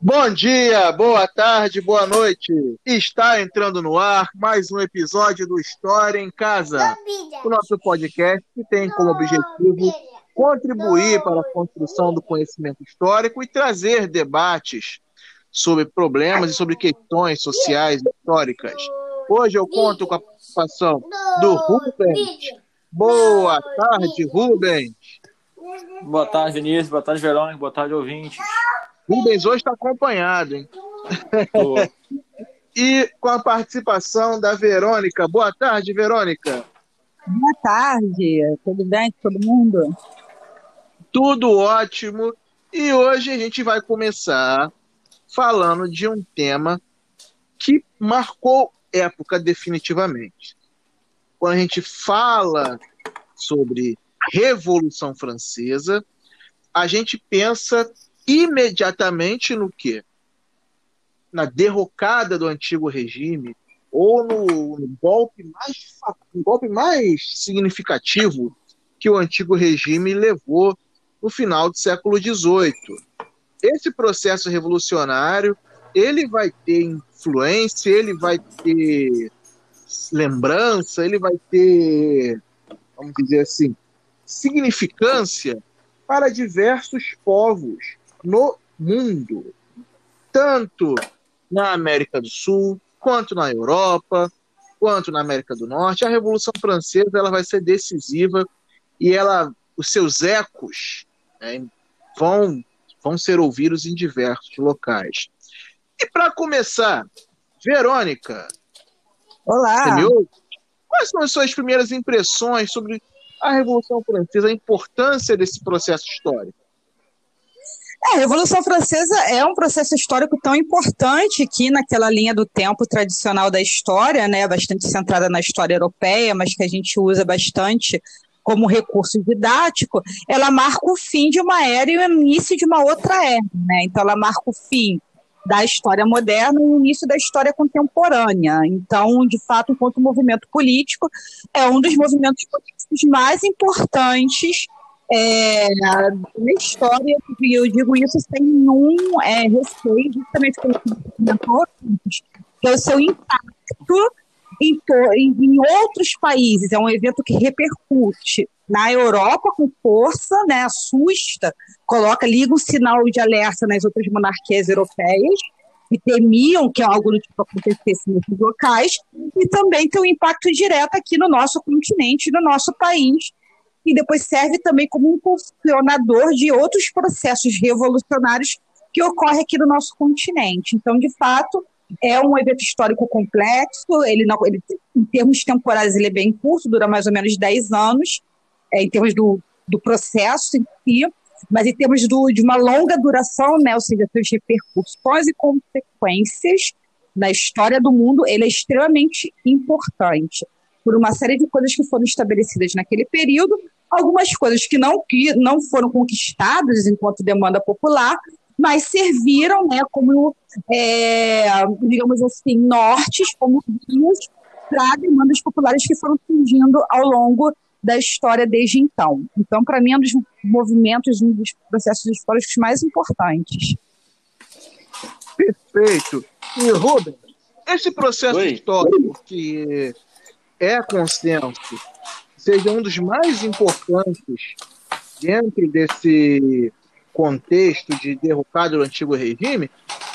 Bom dia, boa tarde, boa noite. Está entrando no ar mais um episódio do História em Casa, o nosso podcast que tem como objetivo contribuir para a construção do conhecimento histórico e trazer debates sobre problemas e sobre questões sociais e históricas. Hoje eu conto com a participação do Rubens. Boa tarde, Rubens. Boa tarde, Vinícius. Boa tarde, Verônica. Boa tarde, ouvintes. Rubens hoje está acompanhado, hein? e com a participação da Verônica. Boa tarde, Verônica. Boa tarde. Tudo bem com todo mundo? Tudo ótimo. E hoje a gente vai começar falando de um tema que marcou época definitivamente. Quando a gente fala sobre Revolução Francesa, a gente pensa imediatamente no quê? Na derrocada do antigo regime ou no, no golpe mais golpe mais significativo que o antigo regime levou no final do século XVIII. Esse processo revolucionário ele vai ter influência, ele vai ter lembrança, ele vai ter, vamos dizer assim, significância para diversos povos no mundo, tanto na América do Sul, quanto na Europa, quanto na América do Norte. A Revolução Francesa ela vai ser decisiva e ela, os seus ecos né, vão, vão ser ouvidos em diversos locais. E para começar, Verônica. Olá. Quais são as suas primeiras impressões sobre a Revolução Francesa, a importância desse processo histórico? É, a Revolução Francesa é um processo histórico tão importante aqui naquela linha do tempo tradicional da história, né, bastante centrada na história europeia, mas que a gente usa bastante como recurso didático, ela marca o fim de uma era e o início de uma outra era, né? Então ela marca o fim da história moderna e o início da história contemporânea. Então, de fato, enquanto movimento político, é um dos movimentos políticos mais importantes é, na história, e eu digo isso sem nenhum é, respeito, justamente pelo que é o seu impacto em, em, outros países. É um evento que repercute na Europa com força, né, assusta, coloca, liga um sinal de alerta nas outras monarquias europeias, que temiam que algo do tipo acontecesse nesses locais, e também tem um impacto direto aqui no nosso continente, no nosso país, e depois serve também como impulsionador de outros processos revolucionários que ocorrem aqui no nosso continente. Então, de fato, é um evento histórico complexo, ele, não, ele em termos temporais ele é bem curto, dura mais ou menos 10 anos, é, em termos do, do processo em si, mas em termos do, de uma longa duração, né, ou seja, seus repercussões e consequências na história do mundo, ele é extremamente importante por uma série de coisas que foram estabelecidas naquele período, algumas coisas que não, que não foram conquistadas enquanto demanda popular, mas serviram né, como, é, digamos assim, nortes, como guias para demandas populares que foram surgindo ao longo da história desde então. Então, para mim, é um dos movimentos, um dos processos históricos mais importantes. Perfeito. E, Rubens, esse processo Oi. histórico que é consenso seja um dos mais importantes dentro desse contexto de derrocada do antigo regime,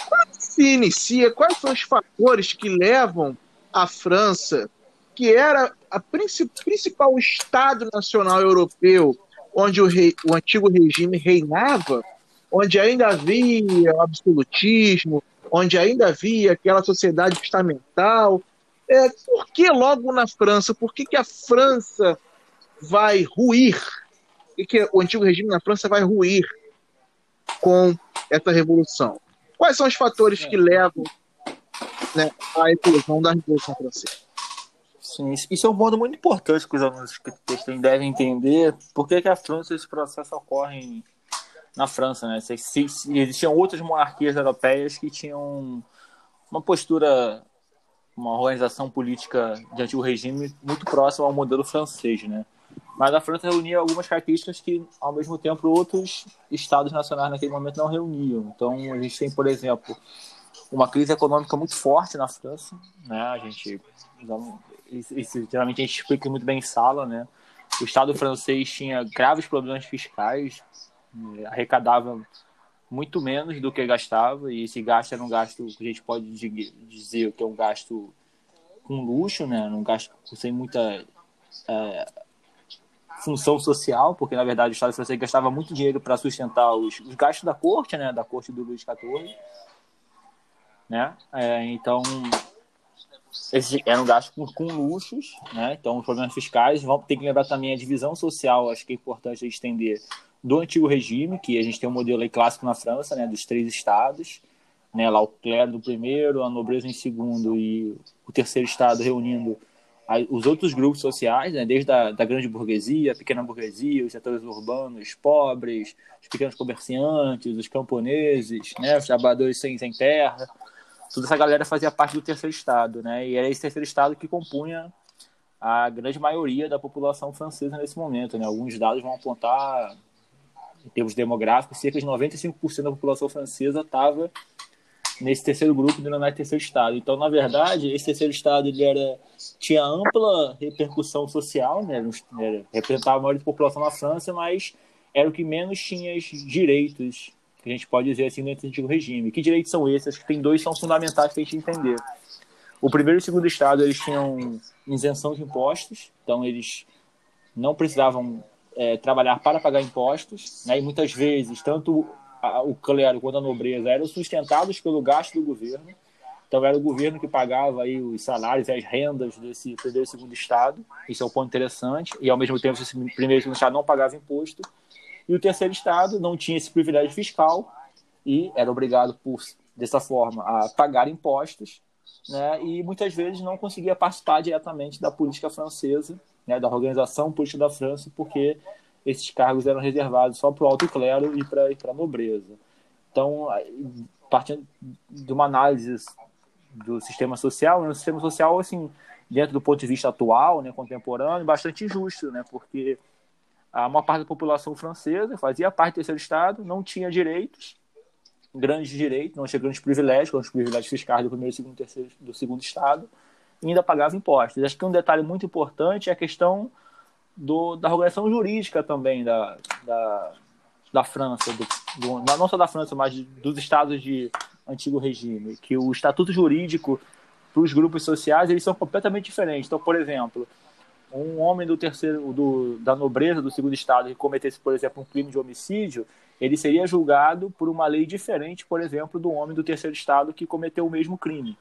como se inicia? Quais são os fatores que levam a França, que era a principal Estado nacional europeu, onde o, rei, o antigo regime reinava, onde ainda havia absolutismo, onde ainda havia aquela sociedade estamental, é, por que logo na França? Por que, que a França vai ruir? E que o antigo regime na França vai ruir com essa revolução? Quais são os fatores que levam né, à eclosão da Revolução Francesa? Sim, isso é um ponto muito importante que os alunos que devem entender por que, que a França, esse processo ocorre na França. Né? Se, se, existiam outras monarquias europeias que tinham uma postura uma organização política de antigo regime muito próxima ao modelo francês, né? Mas a França reunia algumas características que, ao mesmo tempo, outros estados nacionais naquele momento não reuniam. Então, a gente tem, por exemplo, uma crise econômica muito forte na França, né? A gente isso, isso geralmente a gente explica muito bem em sala, né? O Estado francês tinha graves problemas fiscais, eh, arrecadava muito menos do que gastava, e esse gasto era um gasto que a gente pode dizer que é um gasto com luxo, né? Um gasto sem muita é, função social, porque na verdade o Estado francês gastava muito dinheiro para sustentar os, os, gastos da corte, né? Da corte do Luís XIV, né? É, então esse era um gasto com, com, luxos, né? Então, os problemas fiscais. Vamos, tem que lembrar também a divisão social, acho que é importante estender, do antigo regime, que a gente tem um modelo aí clássico na França, né? Dos três estados, né? Lá o clero do primeiro, a nobreza em segundo e o terceiro estado reunindo os outros grupos sociais, né? Desde a da grande burguesia, a pequena burguesia, os setores urbanos, pobres, os pequenos comerciantes, os camponeses, né? Os trabalhadores sem, sem terra toda essa galera fazia parte do terceiro estado, né? E era esse terceiro estado que compunha a grande maioria da população francesa nesse momento, né? Alguns dados vão apontar, em termos demográficos, cerca de 95% da população francesa estava nesse terceiro grupo denominado terceiro estado. Então, na verdade, esse terceiro estado ele era tinha ampla repercussão social, né? Era, representava a maioria da população na França, mas era o que menos tinha direitos que a gente pode dizer assim dentro do antigo regime. Que direitos são esses? Acho que tem dois são fundamentais para a gente entender. O primeiro e o segundo estado eles tinham isenção de impostos, então eles não precisavam é, trabalhar para pagar impostos, né? e muitas vezes tanto a, o clero quanto a nobreza eram sustentados pelo gasto do governo. Então era o governo que pagava aí os salários e as rendas desse primeiro e segundo estado. Isso é um ponto interessante. E ao mesmo tempo esse primeiro e segundo estado não pagava imposto. E o terceiro estado não tinha esse privilégio fiscal e era obrigado, por dessa forma, a pagar impostos, né? E muitas vezes não conseguia participar diretamente da política francesa, né? Da organização política da França, porque esses cargos eram reservados só para o alto clero e para a nobreza. Então, partindo de uma análise do sistema social, né? o sistema social, assim, dentro do ponto de vista atual, né, contemporâneo, bastante injusto, né? Porque a maior parte da população francesa fazia parte do terceiro estado, não tinha direitos, grandes direitos, não tinha grandes privilégios, grandes privilégios fiscais do primeiro, segundo, terceiro, do segundo estado, e ainda pagava impostos. Acho que um detalhe muito importante é a questão do, da organização jurídica também da, da, da França, do, do, não só da França, mas dos estados de antigo regime, que o estatuto jurídico para os grupos sociais eles são completamente diferentes. Então, por exemplo, um homem do terceiro, do, da nobreza do segundo estado que cometesse, por exemplo, um crime de homicídio, ele seria julgado por uma lei diferente, por exemplo, do homem do terceiro estado que cometeu o mesmo crime.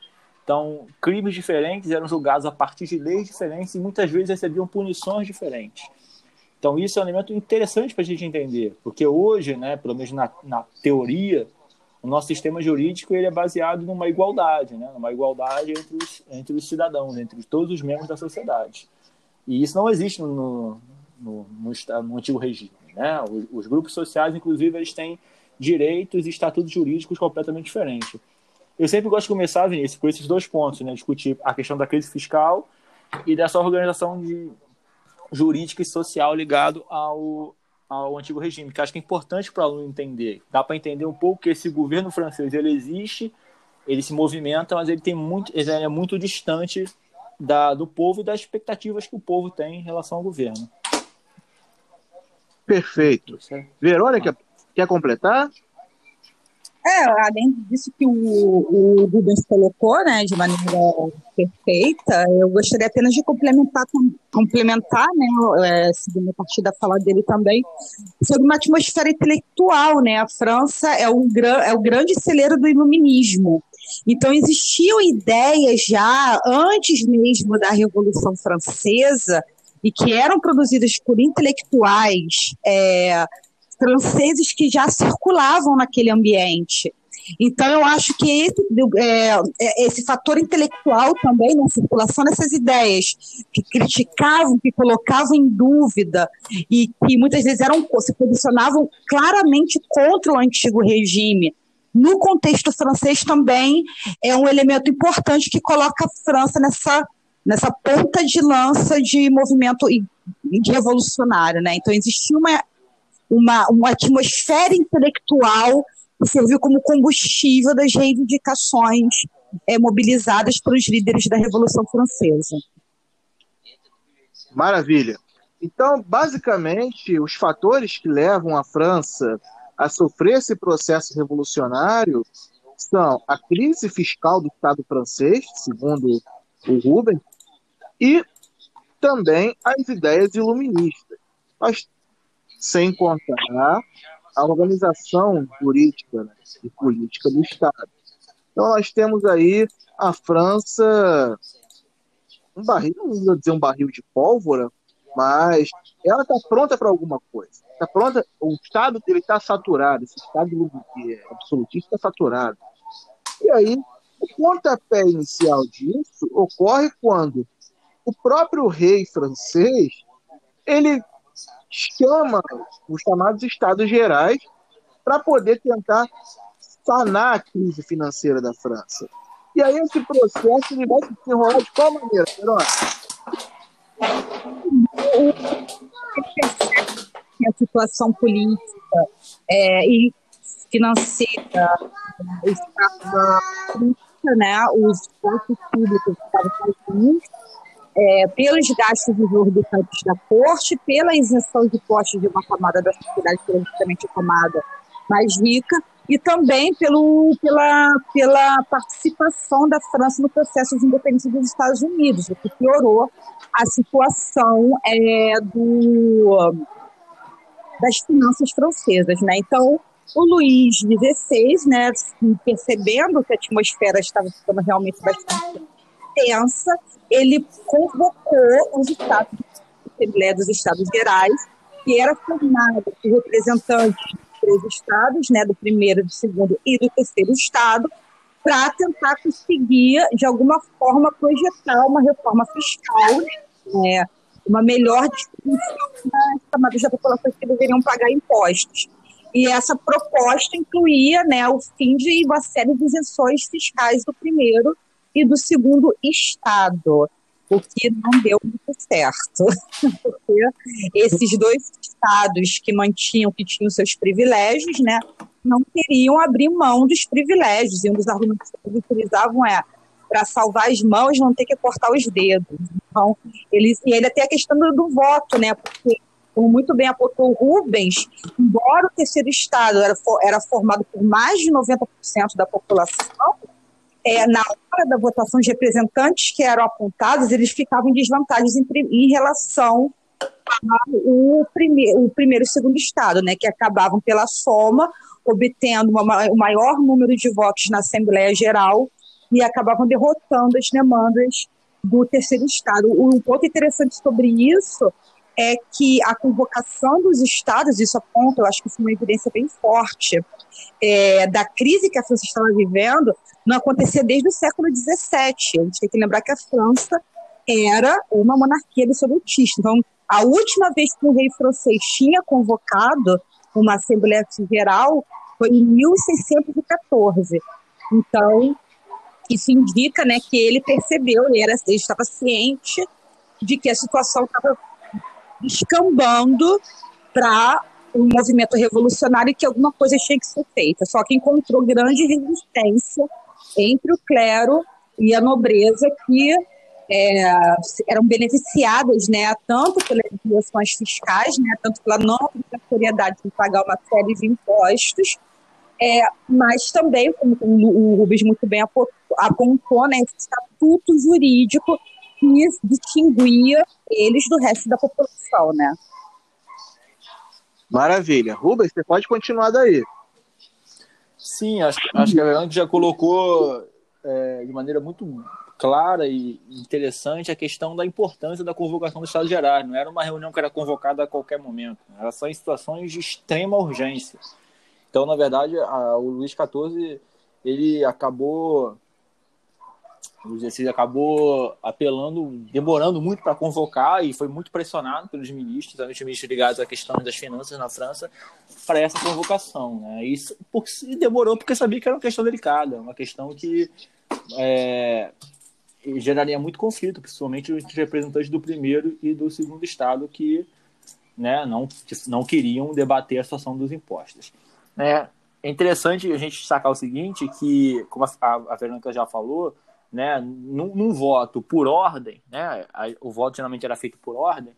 Então, crimes diferentes eram julgados a partir de leis diferentes e muitas vezes recebiam punições diferentes. Então, isso é um elemento interessante para a gente entender, porque hoje, né, pelo menos na, na teoria, o nosso sistema jurídico ele é baseado numa igualdade, né, numa igualdade entre os, entre os cidadãos, entre todos os membros da sociedade. E isso não existe no, no, no, no antigo regime. Né? Os, os, grupos sociais, inclusive, eles têm direitos e estatutos jurídicos completamente diferentes. Eu sempre gosto de começar, Vinícius, por esses dois pontos, né? discutir a questão da crise fiscal e dessa organização de jurídica e social ligado ao, ao antigo regime, que acho que é importante para o aluno entender. Dá para entender um pouco que esse governo francês ele existe, ele se movimenta, mas ele tem muito, ele é muito distante da, do povo e das expectativas que o povo tem em relação ao governo. Perfeito. Verônica, quer completar? É, além disso que o, o Rubens colocou, né, de maneira perfeita, eu gostaria apenas de complementar, complementar né, é, seguindo a partir da fala dele também, sobre uma atmosfera intelectual, né, a França é o, é o grande celeiro do iluminismo, então, existiam ideias já antes mesmo da Revolução Francesa e que eram produzidas por intelectuais é, franceses que já circulavam naquele ambiente. Então, eu acho que esse, é, é, esse fator intelectual também na circulação dessas ideias, que criticavam, que colocavam em dúvida e que muitas vezes eram, se posicionavam claramente contra o antigo regime, no contexto francês também é um elemento importante que coloca a França nessa, nessa ponta de lança de movimento revolucionário, né? Então existia uma, uma, uma atmosfera intelectual que serviu como combustível das reivindicações é, mobilizadas pelos líderes da Revolução Francesa. Maravilha. Então, basicamente, os fatores que levam a França a sofrer esse processo revolucionário são a crise fiscal do Estado francês, segundo o Rubens, e também as ideias iluministas, mas sem contar a organização jurídica né, e política do Estado. Então nós temos aí a França, um barril, não vou dizer um barril de pólvora, mas ela está pronta para alguma coisa. Está pronta, o Estado dele está saturado, esse Estado absolutista está saturado. E aí, o pontapé inicial disso ocorre quando o próprio rei francês ele chama os chamados Estados Gerais para poder tentar sanar a crise financeira da França. E aí esse processo ele vai se desenrolar de qual maneira, Verônica? A situação política é, e financeira estava né, os postos públicos estavam sozinhos, é, pelos gastos exorbitantes da corte, pela isenção de postos de uma camada da sociedade politicamente tomada mais rica, e também pelo, pela, pela participação da França no processo de independência dos Estados Unidos, o que piorou a situação é, do, das finanças francesas. Né? Então, o Luís XVI, né, percebendo que a atmosfera estava ficando realmente bastante tensa, ele convocou os estados, a Assembleia dos Estados Gerais, que era formada por representantes dos três estados, né, do primeiro, do segundo e do terceiro estado, para tentar conseguir, de alguma forma, projetar uma reforma fiscal, né, uma melhor distribuição das camadas que deveriam pagar impostos. E essa proposta incluía né, o fim de uma série de isenções fiscais do primeiro e do segundo estado, o que não deu muito certo. Porque esses dois estados que mantinham, que tinham seus privilégios, né, não queriam abrir mão dos privilégios. E um dos argumentos que eles utilizavam é para salvar as mãos, não ter que cortar os dedos. Então, eles, e ainda tem a questão do, do voto, né? Porque como muito bem apontou Rubens, embora o terceiro estado era, era formado por mais de 90% da população, é, na hora da votação de representantes que eram apontados, eles ficavam em desvantagem em, em relação ao prime, o primeiro e segundo estado, né, que acabavam pela soma, obtendo uma, o maior número de votos na Assembleia Geral e acabavam derrotando as demandas do terceiro estado. Um ponto interessante sobre isso é que a convocação dos estados, isso aponta, eu acho que isso é uma evidência bem forte, é, da crise que a França estava vivendo, não acontecia desde o século XVII. A gente tem que lembrar que a França era uma monarquia absolutista. Então, a última vez que o rei francês tinha convocado uma Assembleia Geral foi em 1614. Então, isso indica né, que ele percebeu, ele, era, ele estava ciente de que a situação estava escambando para um movimento revolucionário que alguma coisa tinha que ser feita. Só que encontrou grande resistência entre o clero e a nobreza que é, eram beneficiadas né, tanto pelas isenções fiscais, né, tanto pela não obrigatoriedade de pagar uma série de impostos, é, mas também, como o Rubens muito bem apontou, né, esse estatuto jurídico que distinguia eles do resto da população, né? Maravilha. Rubens, você pode continuar daí. Sim, acho, acho que a Verônica já colocou é, de maneira muito clara e interessante a questão da importância da convocação do Estado Gerais. Não era uma reunião que era convocada a qualquer momento. Era só em situações de extrema urgência. Então, na verdade, a, o Luiz XIV ele acabou o XVI acabou apelando, demorando muito para convocar e foi muito pressionado pelos ministros, os ministros ligados à questão das finanças na França, para essa convocação. Né? Isso demorou porque sabia que era uma questão delicada, uma questão que é, geraria muito conflito, principalmente os representantes do primeiro e do segundo estado que né, não, não queriam debater a situação dos impostos. É interessante a gente destacar o seguinte, que, como a, a Verônica já falou, né, num, num, voto por ordem, né, a, o voto geralmente era feito por ordem,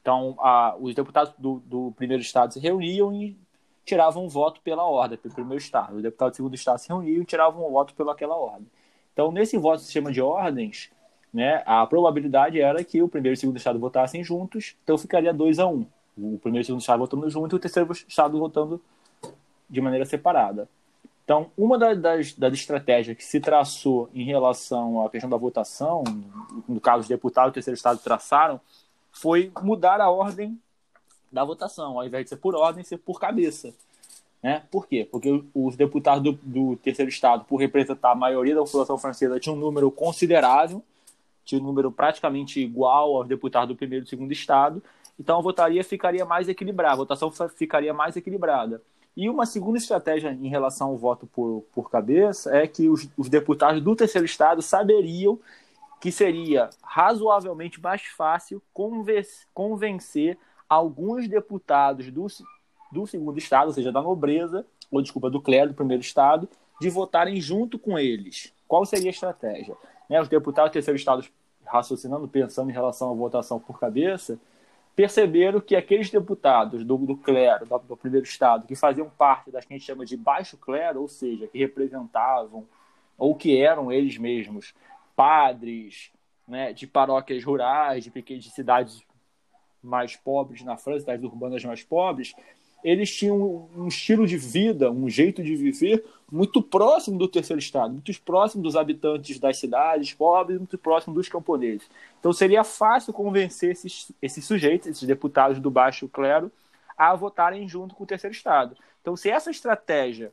então a, os deputados do, do primeiro estado se reuniam e tiravam um voto pela ordem, pelo primeiro estado. Os deputados do segundo estado se reuniam e tiravam um voto pelaquela ordem. Então, nesse voto sistema de ordens, né, a probabilidade era que o primeiro e o segundo estado votassem juntos, então ficaria 2 a 1 um. O primeiro e o segundo estado votando junto e o terceiro estado votando de maneira separada. Então, uma das, das, estratégias que se traçou em relação à questão da votação, no caso os deputados do terceiro estado traçaram, foi mudar a ordem da votação, ao invés de ser por ordem, ser por cabeça. Né? Por quê? Porque os deputados do, do terceiro estado, por representar a maioria da população francesa, tinham um número considerável, tinha um número praticamente igual aos deputados do primeiro e segundo estado, então a votaria ficaria mais equilibrada, a votação ficaria mais equilibrada. E uma segunda estratégia em relação ao voto por, por cabeça é que os, os deputados do terceiro estado saberiam que seria razoavelmente mais fácil convencer alguns deputados do, do segundo estado, ou seja, da nobreza, ou desculpa, do clero do primeiro estado, de votarem junto com eles. Qual seria a estratégia? Né, os deputados do terceiro estado, raciocinando, pensando em relação à votação por cabeça, perceberam que aqueles deputados do, do clero, do, do, primeiro estado, que faziam parte das que a gente chama de baixo clero, ou seja, que representavam ou que eram eles mesmos padres né, de paróquias rurais, de pequenas de cidades mais pobres na França, cidades urbanas mais pobres, eles tinham um estilo de vida, um jeito de viver muito próximo do terceiro estado, muito próximo dos habitantes das cidades pobres, muito próximo dos camponeses. Então seria fácil convencer esses, esses sujeitos, esses deputados do baixo clero, a votarem junto com o terceiro estado. Então, se essa estratégia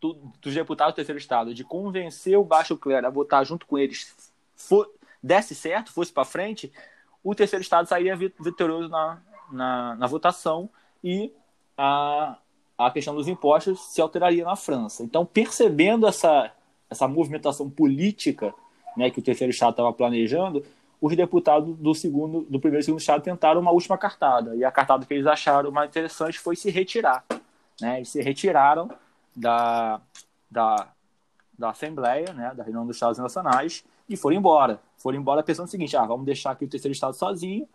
do, dos deputados do terceiro estado de convencer o baixo clero a votar junto com eles for, desse certo, fosse para frente, o terceiro estado sairia vitorioso na, na, na votação e a, a questão dos impostos se alteraria na França. Então, percebendo essa, essa movimentação política né, que o terceiro estado estava planejando, os deputados do segundo, do primeiro e segundo estado tentaram uma última cartada. E a cartada que eles acharam mais interessante foi se retirar. Né? Eles se retiraram da, da, da Assembleia, né, da reunião dos Estados Nacionais, e foram embora. Foram embora pensando o seguinte: ah, vamos deixar aqui o terceiro estado sozinho,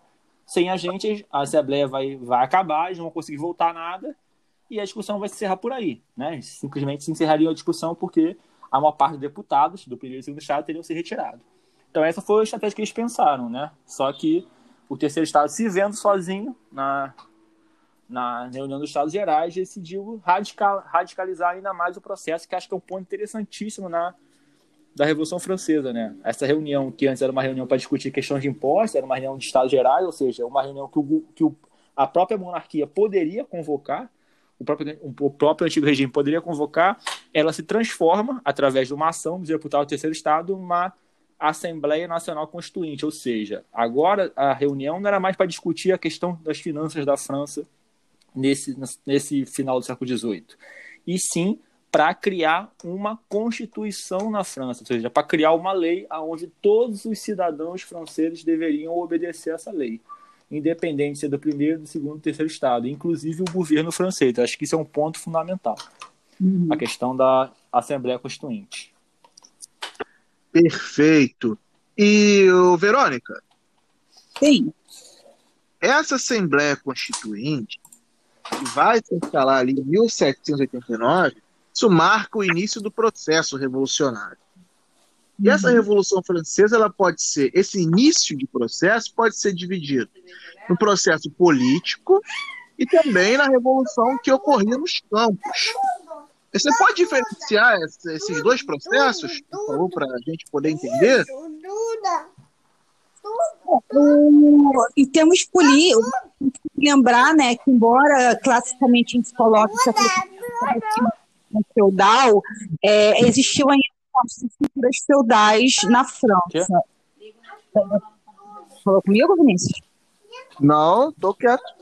sem a gente, a Assembleia vai, vai acabar, eles não vão conseguir voltar nada, e a discussão vai se encerrar por aí. Né? Simplesmente se encerraria a discussão porque a maior parte dos deputados do primeiro e segundo estado teriam se retirado. Então essa foi a estratégia que eles pensaram, né? Só que o terceiro estado se vendo sozinho na, na reunião dos Estados Gerais decidiu radical, radicalizar ainda mais o processo, que acho que é um ponto interessantíssimo na da Revolução Francesa, né? Essa reunião, que antes era uma reunião para discutir questões de impostos, era uma reunião de Estados Gerais, ou seja, uma reunião que, o, que o, a própria monarquia poderia convocar, o próprio, o próprio antigo regime poderia convocar, ela se transforma, através de uma ação dos deputados do terceiro Estado, uma Assembleia Nacional Constituinte, ou seja, agora a reunião não era mais para discutir a questão das finanças da França nesse, nesse final do século XVIII, e sim para criar uma constituição na França, ou seja, para criar uma lei onde todos os cidadãos franceses deveriam obedecer essa lei, independente se é do primeiro, do segundo, do terceiro estado, inclusive o governo francês. Acho que isso é um ponto fundamental, uhum. a questão da Assembleia Constituinte. Perfeito. E, Verônica? Sim. Essa Assembleia Constituinte, que vai se instalar ali em 1789, isso marca o início do processo revolucionário. E uhum. essa Revolução Francesa, ela pode ser, esse início de processo pode ser dividido no processo político e também na revolução que ocorria nos campos. Você pode diferenciar esses dois processos, por favor, para a gente poder entender? Em termos políticos, lembrar né, que, embora classicamente a gente coloque essa feudal, é, existiam ainda estruturas feudais na França. Falou comigo, Vinícius? Não, tô quieto.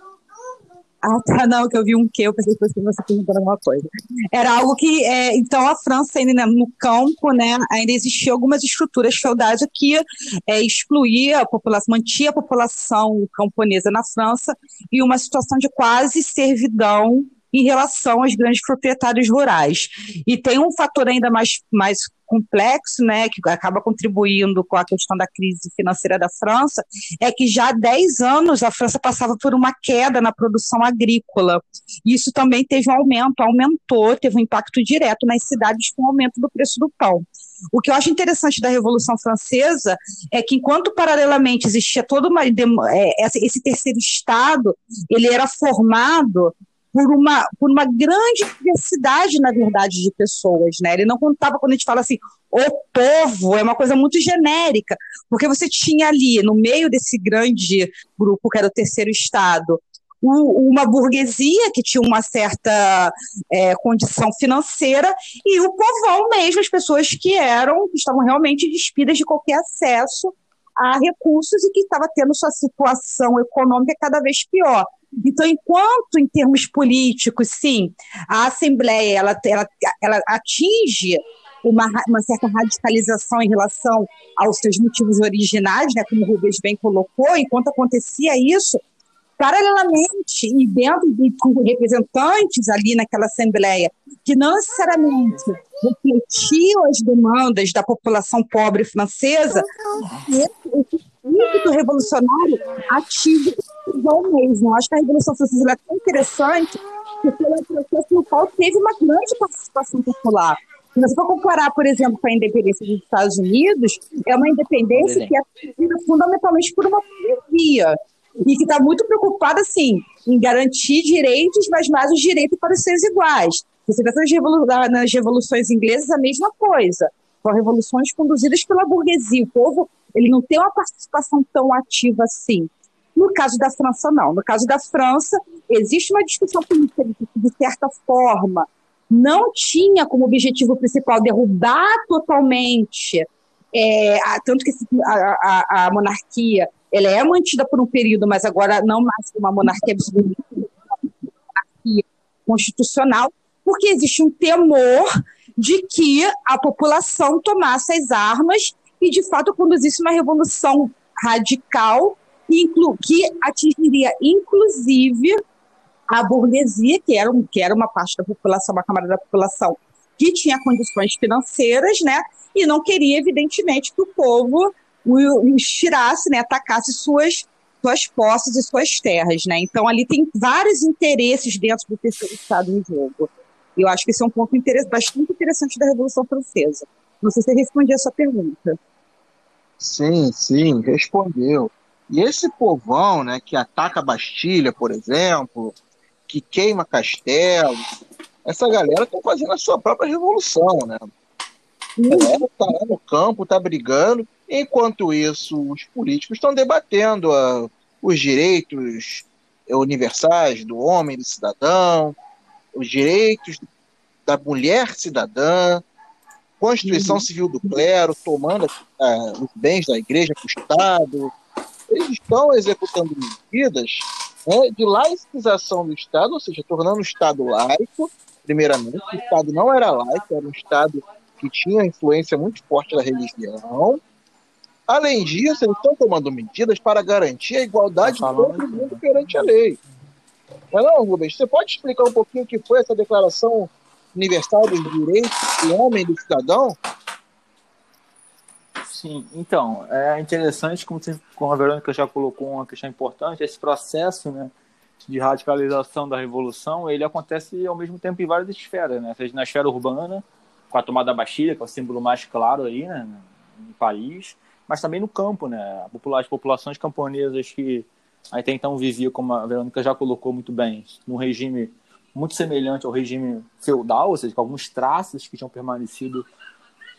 Ah, tá, não, que eu vi um que, eu pensei que você perguntando alguma coisa. Era algo que, é, então, a França ainda né, no campo, né, ainda existiam algumas estruturas feudais que é, excluía a população, mantia a população camponesa na França e uma situação de quase servidão em relação aos grandes proprietários rurais. E tem um fator ainda mais, mais complexo, né, que acaba contribuindo com a questão da crise financeira da França, é que já há 10 anos a França passava por uma queda na produção agrícola. Isso também teve um aumento, aumentou, teve um impacto direto nas cidades com o aumento do preço do pão. O que eu acho interessante da Revolução Francesa é que, enquanto paralelamente existia todo uma, é, esse terceiro Estado, ele era formado por uma, por uma grande diversidade, na verdade, de pessoas. Né? Ele não contava quando a gente fala assim, o povo, é uma coisa muito genérica, porque você tinha ali, no meio desse grande grupo, que era o terceiro Estado, uma burguesia que tinha uma certa é, condição financeira e o povão mesmo, as pessoas que eram, que estavam realmente despidas de qualquer acesso a recursos e que estava tendo sua situação econômica cada vez pior. Então, enquanto em termos políticos, sim, a Assembleia ela, ela, ela atinge uma, uma, certa radicalização em relação aos seus motivos originais, né, como o Rubens bem colocou, enquanto acontecia isso, paralelamente, e dentro de com representantes ali naquela Assembleia, que não necessariamente refletiam as demandas da população pobre francesa, esse, espírito revolucionário ativo igual mesmo. Acho que a Revolução Francesa é tão interessante porque ela é um processo no qual teve uma grande participação popular. Se você for comparar, por exemplo, com a independência dos Estados Unidos, é uma independência que é decidida fundamentalmente por uma burguesia e que está muito preocupada, assim, em garantir direitos, mas mais os direitos para os seus iguais. Você vê nas revoluções inglesas a mesma coisa. São revoluções conduzidas pela burguesia. O povo ele não tem uma participação tão ativa assim. No caso da França, não. No caso da França, existe uma discussão política de certa forma, não tinha como objetivo principal derrubar totalmente, é, a, tanto que a, a, a, monarquia ela é mantida por um período, mas agora não mais uma monarquia absoluta, uma monarquia constitucional, porque existe um temor de que a população tomasse as armas e, de fato, conduzisse uma revolução radical que atingiria, inclusive, a burguesia, que era, que era uma parte da população, uma camada da população que tinha condições financeiras, né? E não queria, evidentemente, que o povo os tirasse, né? Atacasse suas suas posses e suas terras, né? Então ali tem vários interesses dentro do terceiro estado em jogo. Eu acho que esse é um ponto bastante interessante da Revolução Francesa. Não sei se você respondeu a sua pergunta. Sim, sim, respondeu. E esse povão, né, que ataca a Bastilha, por exemplo, que queima castelo, essa galera está fazendo a sua própria revolução, né? A galera está lá no campo, está brigando, enquanto isso os políticos estão debatendo uh, os direitos universais do homem, do cidadão, os direitos da mulher cidadã, Constituição uhum. Civil do Clero, tomando uh, os bens da igreja para o Estado. Eles estão executando medidas né, de laicização do Estado, ou seja, tornando o Estado laico, primeiramente. O Estado não era laico, era um Estado que tinha influência muito forte da religião. Além disso, eles estão tomando medidas para garantir a igualdade tá de todo mundo perante a lei. Não, é não, Rubens? Você pode explicar um pouquinho o que foi essa declaração universal dos direitos do homem do cidadão? Sim, então, é interessante, como, você, como a Verônica já colocou uma questão importante, esse processo né, de radicalização da revolução, ele acontece ao mesmo tempo em várias esferas, né? Seja na esfera urbana, com a tomada da Bastilha, que é o símbolo mais claro aí, né, no país, mas também no campo, né? As populações camponesas que até então viviam, como a Verônica já colocou muito bem, num regime muito semelhante ao regime feudal, ou seja, com alguns traços que tinham permanecido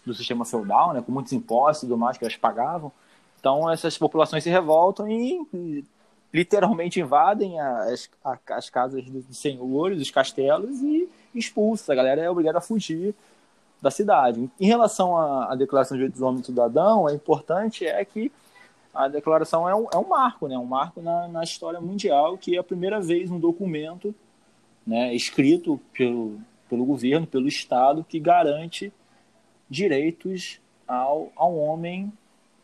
do sistema feudal, né, com muitos impostos e tudo mais que elas pagavam. Então, essas populações se revoltam e, literalmente invadem as, as casas dos senhores, os castelos e expulsam. A galera é obrigada a fugir da cidade. Em relação à, Declaração de Direitos do Homem e Cidadão, é importante é que a declaração é um, é um marco, né? um marco na, na história mundial, que é a primeira vez um documento né, escrito pelo, pelo governo, pelo Estado, que garante direitos ao, ao homem,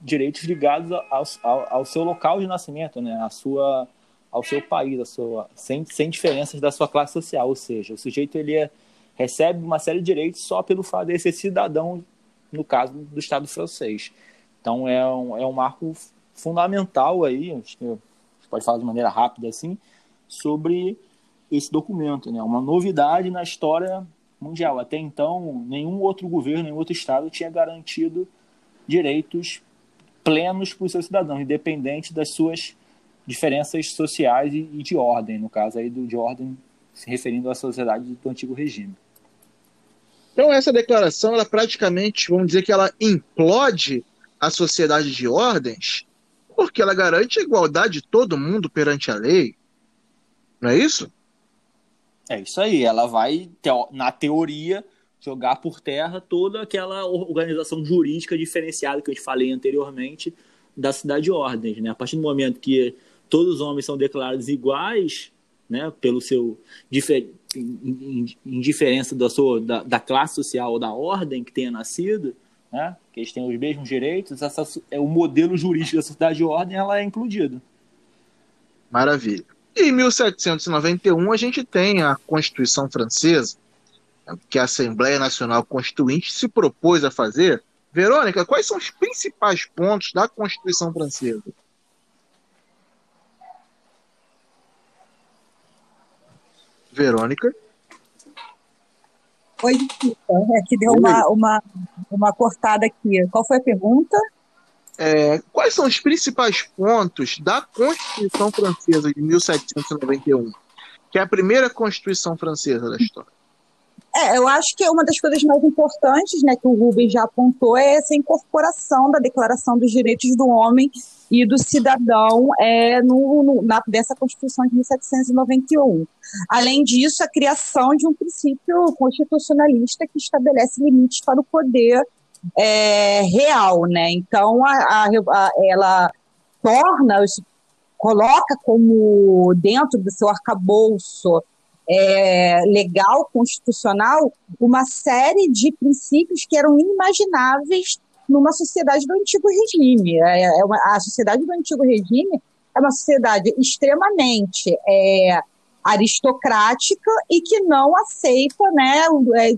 direitos ligados ao, ao, ao seu local de nascimento, né? a sua, ao seu país, a sua, sem, sem diferenças da sua classe social. Ou seja, o sujeito ele é, recebe uma série de direitos só pelo fato de ser cidadão, no caso do Estado francês. Então é um, é um marco fundamental aí, acho que pode falar de maneira rápida assim, sobre esse documento, né? Uma novidade na história mundial. Até então, nenhum outro governo, nenhum outro estado tinha garantido direitos plenos para os seus cidadãos, independente das suas diferenças sociais e, de ordem, no caso aí do de ordem se referindo à sociedade do antigo regime. Então essa declaração, ela praticamente, vamos dizer que ela implode a sociedade de ordens porque ela garante a igualdade de todo mundo perante a lei. Não é isso? É isso aí. Ela vai, na teoria, jogar por terra toda aquela organização jurídica diferenciada que eu te falei anteriormente da cidade de ordens. Né? A partir do momento que todos os homens são declarados iguais, né, pelo seu indiferença da, sua, da, da classe social ou da ordem que tenha nascido, né? que eles têm os mesmos direitos, essa, é, o modelo jurídico da sociedade de ordem ela é incluído. Maravilha. E em 1791 a gente tem a Constituição Francesa, que a Assembleia Nacional Constituinte se propôs a fazer. Verônica, quais são os principais pontos da Constituição Francesa? Verônica? Oi, é que deu uma, uma, uma cortada aqui. Qual foi a pergunta? É, quais são os principais pontos da Constituição Francesa de 1791, que é a primeira Constituição Francesa da história? É, eu acho que uma das coisas mais importantes, né, que o Rubens já apontou, é essa incorporação da Declaração dos Direitos do Homem e do Cidadão é, no, no, na, dessa Constituição de 1791. Além disso, a criação de um princípio constitucionalista que estabelece limites para o poder é, real, né? Então, a, a, ela torna, coloca como dentro do seu arcabouço é, legal, constitucional, uma série de princípios que eram inimagináveis numa sociedade do antigo regime. É, é uma, a sociedade do antigo regime é uma sociedade extremamente é, aristocrática e que não aceita, né, é, é,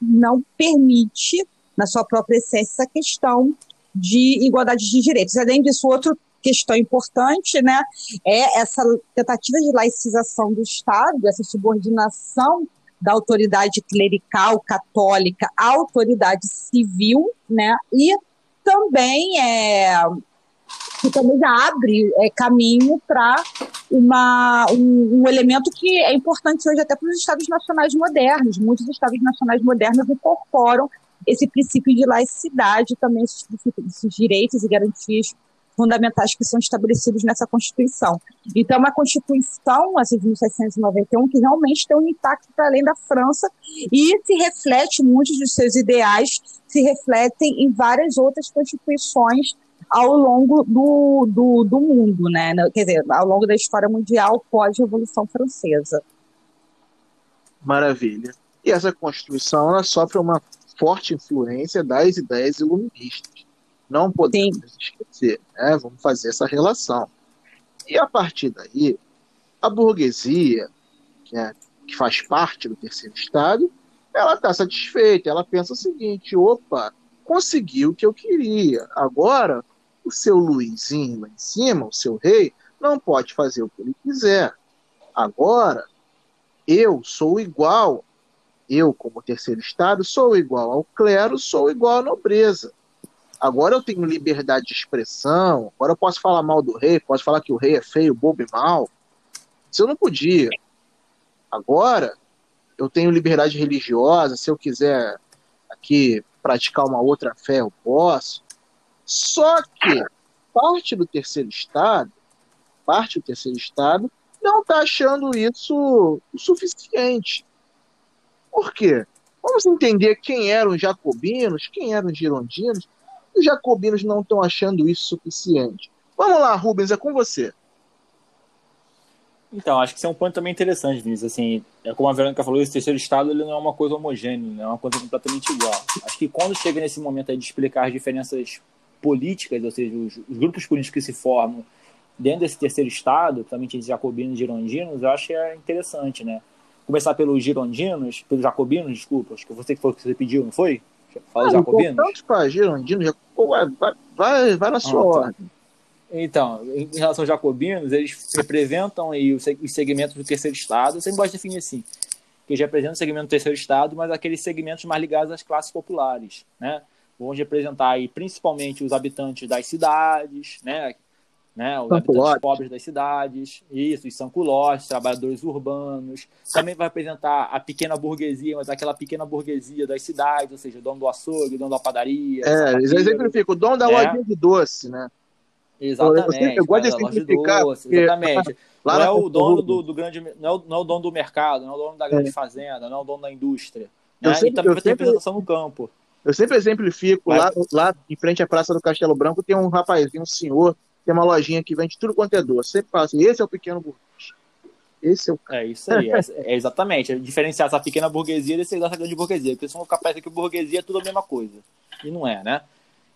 não permite, na sua própria essência, essa questão de igualdade de direitos. Além disso, outro questão importante, né, é essa tentativa de laicização do Estado, essa subordinação da autoridade clerical católica à autoridade civil, né, e também é que também já abre é, caminho para um, um, elemento que é importante hoje até para os estados nacionais modernos. Muitos estados nacionais modernos incorporam esse princípio de laicidade, também esses, direitos e garantias fundamentais que são estabelecidos nessa Constituição. Então, é uma Constituição, essa de 1791, que realmente tem um impacto para além da França e se reflete, muitos dos seus ideais se refletem em várias outras constituições ao longo do, do, do mundo, né? Quer dizer, ao longo da história mundial pós-Revolução Francesa. Maravilha. E essa Constituição ela sofre uma forte influência das ideias iluministas. Não podemos Sim. esquecer, né? vamos fazer essa relação. E a partir daí, a burguesia, que, é, que faz parte do terceiro Estado, ela está satisfeita, ela pensa o seguinte: opa, consegui o que eu queria. Agora, o seu Luizinho lá em cima, o seu rei, não pode fazer o que ele quiser. Agora, eu sou igual, eu, como terceiro Estado, sou igual ao clero, sou igual à nobreza. Agora eu tenho liberdade de expressão, agora eu posso falar mal do rei, posso falar que o rei é feio, bobo e mal. Isso eu não podia. Agora eu tenho liberdade religiosa, se eu quiser aqui praticar uma outra fé, eu posso. Só que parte do terceiro estado, parte do terceiro estado, não está achando isso o suficiente. Por quê? Vamos entender quem eram os jacobinos, quem eram os girondinos, os jacobinos não estão achando isso suficiente? Vamos lá, Rubens, é com você. Então, acho que isso é um ponto também interessante, Vinícius. Assim, é como a Verônica falou, esse terceiro estado ele não é uma coisa homogênea, não é uma coisa completamente igual. Acho que quando chega nesse momento de explicar as diferenças políticas, ou seja, os, os grupos políticos que se formam dentro desse terceiro estado, também de jacobinos e girondinos, eu acho que é interessante, né? Começar pelos girondinos, pelos jacobinos, desculpa, acho que você que foi que você pediu, não foi? Fala ah, jacobinos. Para girondinos, vai, vai, vai na sua ah, tá. ordem. Então, em relação aos jacobinos, eles representam aí os segmentos do terceiro estado, eu sempre gosto de definir assim, que eles representam o segmento do terceiro estado, mas aqueles segmentos mais ligados às classes populares, né? Vão representar aí principalmente os habitantes das cidades, né? Né? Os habitantes pobres das cidades, isso, os sanculotes, trabalhadores urbanos. Também vai representar a pequena burguesia, mas aquela pequena burguesia das cidades, ou seja, o dono do açougue, o dono da padaria. É, eles exemplificam, o dono da né? lojinha de doce, né? Exatamente. Eu, gosto de simplificar. Doce, exatamente. Lá não é o dono do, do, grande. Não é o, não é o dono do mercado, não é o dono da grande é. fazenda, não é o dono da indústria. Né? Sempre, e também vai ter sempre, representação no campo. Eu sempre exemplifico, lá, lá em frente à Praça do Castelo Branco tem um rapazinho, um senhor, tem uma lojinha que vende tudo quanto é doce. Fala assim, esse é o pequeno burguês. Esse é o É isso aí, é, é exatamente. É diferenciar essa pequena burguesia dessa grande burguesia. Porque senão ficar parece que burguesia é tudo a mesma coisa. E não é, né?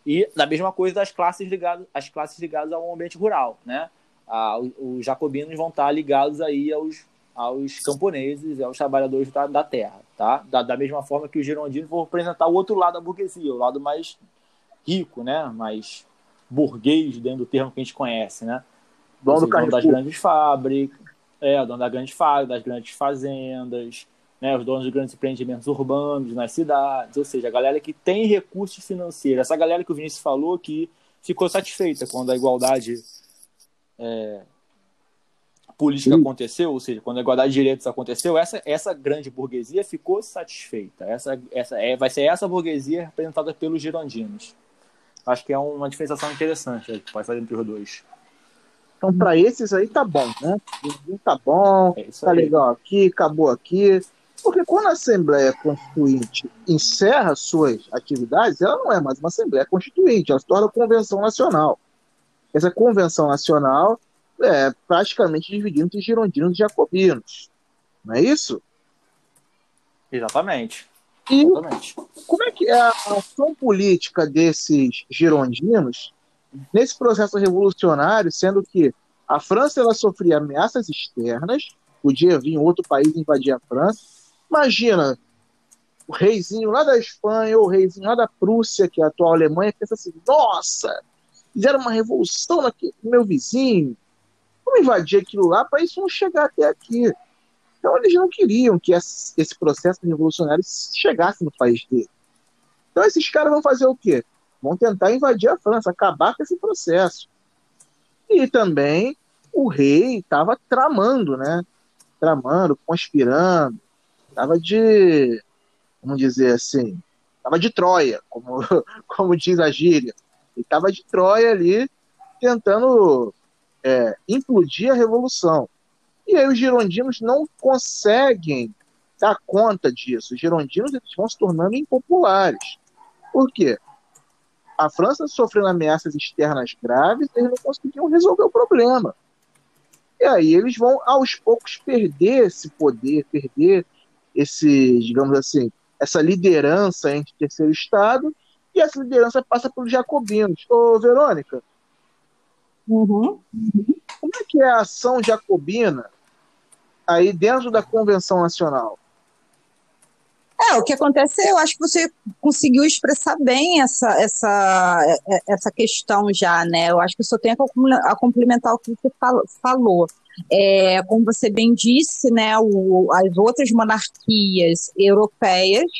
E da mesma coisa das classes ligadas, as classes ligadas ao ambiente rural, né? Ah, os jacobinos vão estar ligados aí aos, aos camponeses, aos trabalhadores da, da terra, tá? Da, da mesma forma que os girondinos vão representar o outro lado da burguesia, o lado mais rico, né? Mais burguês dentro do termo que a gente conhece, né? Dono, dono das grandes fábricas, é, dono das grandes fábricas, das grandes fazendas, né, os donos de grandes empreendimentos urbanos nas cidades, ou seja, a galera que tem recursos financeiros, essa galera que o Vinícius falou que ficou satisfeita quando a igualdade é, política Sim. aconteceu, ou seja, quando a igualdade de direitos aconteceu, essa, essa grande burguesia ficou satisfeita. Essa, essa é, vai ser essa burguesia representada pelos girondinos. Acho que é uma diferenciação interessante que pode fazer entre os dois. Então, para esses aí tá bom, né? Tá bom, é tá aí. legal aqui, acabou aqui. Porque quando a Assembleia Constituinte encerra suas atividades, ela não é mais uma Assembleia Constituinte, ela se torna Convenção Nacional. Essa Convenção Nacional é praticamente dividida entre girondinos e jacobinos. Não é isso? Exatamente. E Exatamente. como é que é a ação política desses girondinos nesse processo revolucionário, sendo que a França ela sofria ameaças externas, podia vir outro país invadir a França, Imagina, o reizinho lá da Espanha ou o reizinho lá da Prússia, que é a atual Alemanha, pensa assim: nossa, fizeram uma revolução no meu vizinho, vamos invadir aquilo lá para isso não chegar até aqui. Então eles não queriam que esse processo revolucionário chegasse no país dele. Então esses caras vão fazer o quê? Vão tentar invadir a França, acabar com esse processo. E também o rei estava tramando, né? Tramando, conspirando, Tava de, vamos dizer assim, tava de Troia, como, como diz a gíria. Ele tava de Troia ali, tentando é, implodir a revolução. E aí os girondinos não conseguem dar conta disso. Os girondinos eles vão se tornando impopulares. Por quê? A França sofrendo ameaças externas graves, eles não conseguiam resolver o problema. E aí eles vão, aos poucos, perder esse poder, perder esse, digamos assim, essa liderança entre terceiro Estado, e essa liderança passa pelos jacobinos. Ô, Verônica, uhum. como é que é a ação jacobina aí dentro da Convenção Nacional? É, o que acontece, eu acho que você conseguiu expressar bem essa, essa, essa questão já, né? Eu acho que só tenho a complementar o que você falou. É, como você bem disse, né, o, as outras monarquias europeias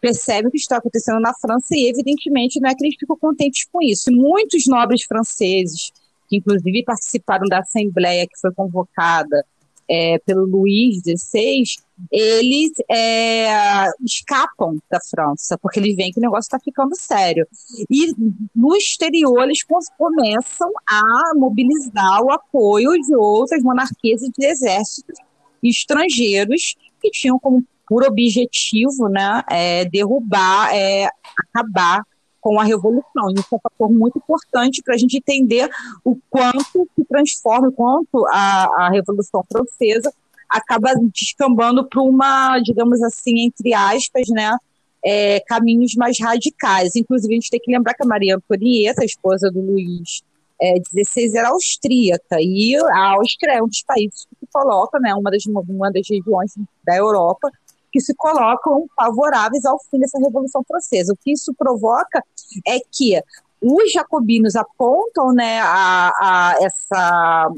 percebem o que está acontecendo na França e, evidentemente, não é que eles ficam contentes com isso. Muitos nobres franceses, que inclusive participaram da Assembleia que foi convocada é, pelo Luís XVI, eles é, escapam da França, porque eles veem que o negócio está ficando sério. E no exterior, eles começam a mobilizar o apoio de outras monarquias e de exércitos estrangeiros que tinham como por objetivo né, é, derrubar, é, acabar com a Revolução. Isso é um fator muito importante para a gente entender o quanto se transforma, o quanto a, a Revolução Francesa acaba descambando para uma, digamos assim, entre aspas, né, é, caminhos mais radicais. Inclusive, a gente tem que lembrar que a Maria Antonieta, a esposa do Luís é, 16 era austríaca, e a Áustria é um dos países que coloca, né, uma, das, uma das regiões da Europa que se colocam favoráveis ao fim dessa Revolução Francesa. O que isso provoca é que os jacobinos apontam né, a, a essa,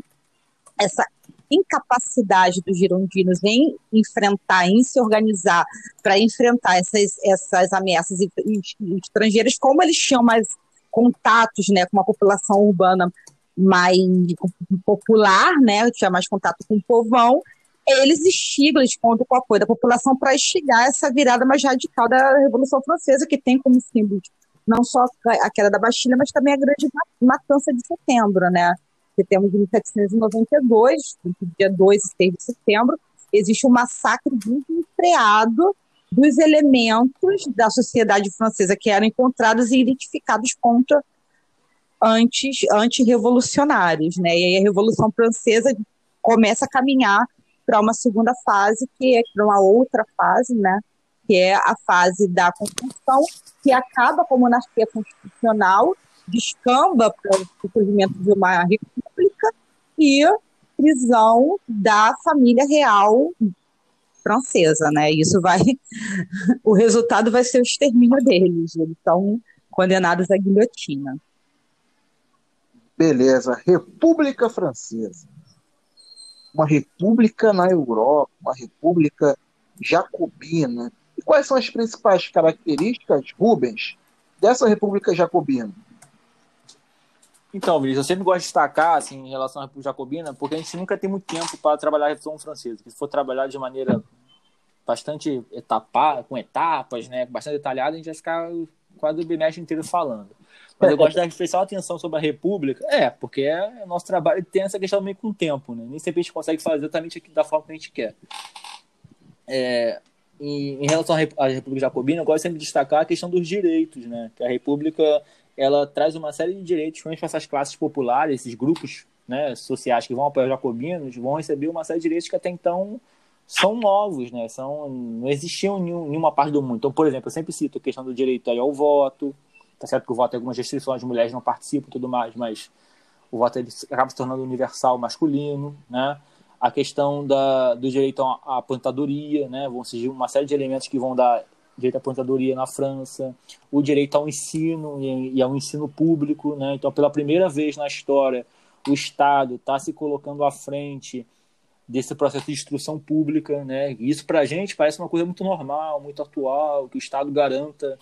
essa incapacidade dos girondinos em enfrentar, em se organizar para enfrentar essas, essas ameaças estrangeiras, como eles tinham mais contatos né, com uma população urbana mais popular, né, tinha mais contato com o povão, eles instigam, eles contam com o apoio da população para instigar essa virada mais radical da Revolução Francesa, que tem como símbolo não só a queda da Bastilha, mas também a grande matança de setembro, né? Setembro de 1792, dia 2 e 6 de setembro, existe um massacre desenfreado dos elementos da sociedade francesa que eram encontrados e identificados contra antes anti-revolucionários, né? E aí a Revolução Francesa começa a caminhar para uma segunda fase, que é para uma outra fase, né? Que é a fase da Constituição, que acaba com a monarquia constitucional, descamba para o surgimento de uma república e prisão da família real francesa, né? Isso vai, o resultado vai ser o extermínio deles. Eles estão condenados à guilhotina. Beleza, República Francesa uma república na Europa, uma república jacobina. E quais são as principais características, Rubens, dessa república jacobina? Então, Vinícius, eu sempre gosto de destacar assim, em relação à República Jacobina, porque a gente nunca tem muito tempo para trabalhar a Revolução Francesa. Se for trabalhar de maneira bastante etapada, com etapas, né, bastante detalhada, a gente vai ficar quase o bimestre inteiro falando. Mas eu gosto de dar especial atenção sobre a República. É, porque é, o nosso trabalho tem essa questão meio com o tempo, né? Nem sempre a gente consegue fazer exatamente da forma que a gente quer. É, em, em, relação à República Jacobina, eu gosto sempre de destacar a questão dos direitos, né? Que a República ela traz uma série de direitos, principalmente para essas classes populares, esses grupos né, sociais que vão apoiar os jacobinos, vão receber uma série de direitos que até então são novos, né? São, não existiam em nenhuma parte do mundo. Então, por exemplo, eu sempre cito a questão do direito ao voto, Tá certo que o voto tem algumas restrições, mulheres não participam e tudo mais, mas o voto ele acaba se tornando universal masculino, né? A questão da, do direito à aposentadoria, né? Vão surgir uma série de elementos que vão dar direito à aposentadoria na França, o direito ao ensino e, ao ensino público, né? Então, pela primeira vez na história, o Estado está se colocando à frente desse processo de instrução pública, né? E isso para a gente parece uma coisa muito normal, muito atual, que o Estado garanta